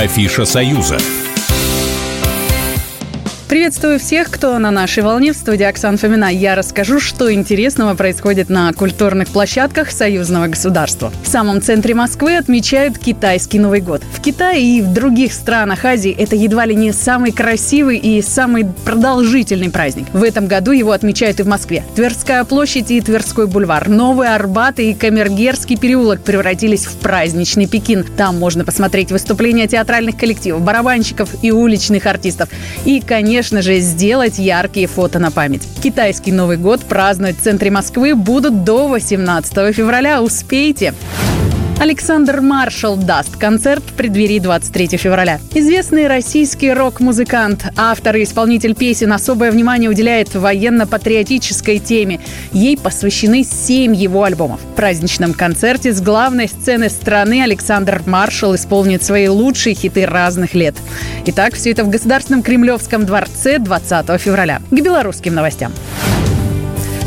Афиша «Союза». Приветствую всех, кто на нашей волне в студии Оксана Фомина. Я расскажу, что интересного происходит на культурных площадках союзного государства. В самом центре Москвы отмечают китайский Новый год. В Китае и в других странах Азии это едва ли не самый красивый и самый продолжительный праздник. В этом году его отмечают и в Москве. Тверская площадь и Тверской бульвар, Новый Арбат и Камергерский переулок превратились в праздничный Пекин. Там можно посмотреть выступления театральных коллективов, барабанщиков и уличных артистов. И, конечно, конечно же, сделать яркие фото на память. Китайский Новый год праздновать в центре Москвы будут до 18 февраля. Успейте! Александр Маршал даст концерт в преддверии 23 февраля. Известный российский рок-музыкант, автор и исполнитель песен особое внимание уделяет военно-патриотической теме. Ей посвящены семь его альбомов. В праздничном концерте с главной сцены страны Александр Маршал исполнит свои лучшие хиты разных лет. Итак, все это в Государственном Кремлевском дворце 20 февраля. К белорусским новостям.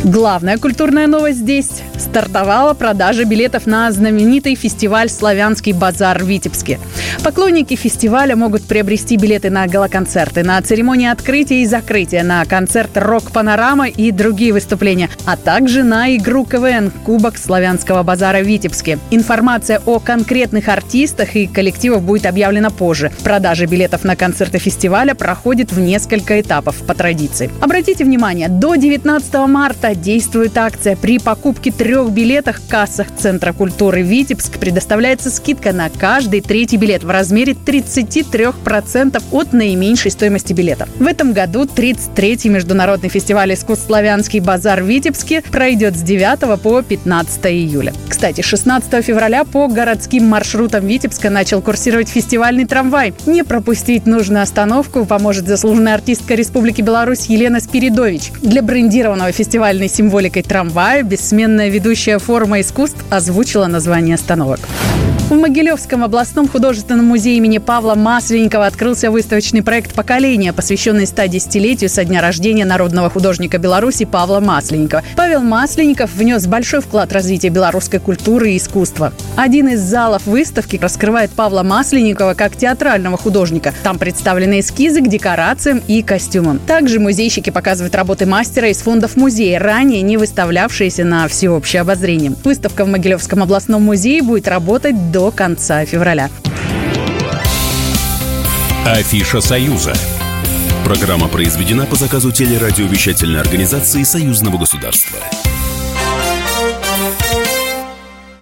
Главная культурная новость здесь. Стартовала продажа билетов на знаменитый фестиваль «Славянский базар» в Витебске. Поклонники фестиваля могут приобрести билеты на галоконцерты, на церемонии открытия и закрытия, на концерт «Рок-панорама» и другие выступления, а также на игру КВН «Кубок Славянского базара» в Витебске. Информация о конкретных артистах и коллективах будет объявлена позже. Продажа билетов на концерты фестиваля проходит в несколько этапов по традиции. Обратите внимание, до 19 марта действует акция. При покупке трех билетов в кассах Центра культуры Витебск предоставляется скидка на каждый третий билет в размере 33% от наименьшей стоимости билета. В этом году 33-й международный фестиваль искусств «Славянский базар» в Витебске пройдет с 9 по 15 июля. Кстати, 16 февраля по городским маршрутам Витебска начал курсировать фестивальный трамвай. Не пропустить нужную остановку поможет заслуженная артистка Республики Беларусь Елена Спиридович. Для брендированного фестивальной национальной символикой трамвая бессменная ведущая форма искусств озвучила название остановок. В Могилевском областном художественном музее имени Павла Масленникова открылся выставочный проект «Поколение», посвященный 110-летию со дня рождения народного художника Беларуси Павла Масленникова. Павел Масленников внес большой вклад в развитие белорусской культуры и искусства. Один из залов выставки раскрывает Павла Масленникова как театрального художника. Там представлены эскизы к декорациям и костюмам. Также музейщики показывают работы мастера из фондов музея, ранее не выставлявшиеся на всеобщее обозрение. Выставка в Могилевском областном музее будет работать до до конца февраля. Афиша «Союза». Программа произведена по заказу телерадиовещательной организации Союзного государства.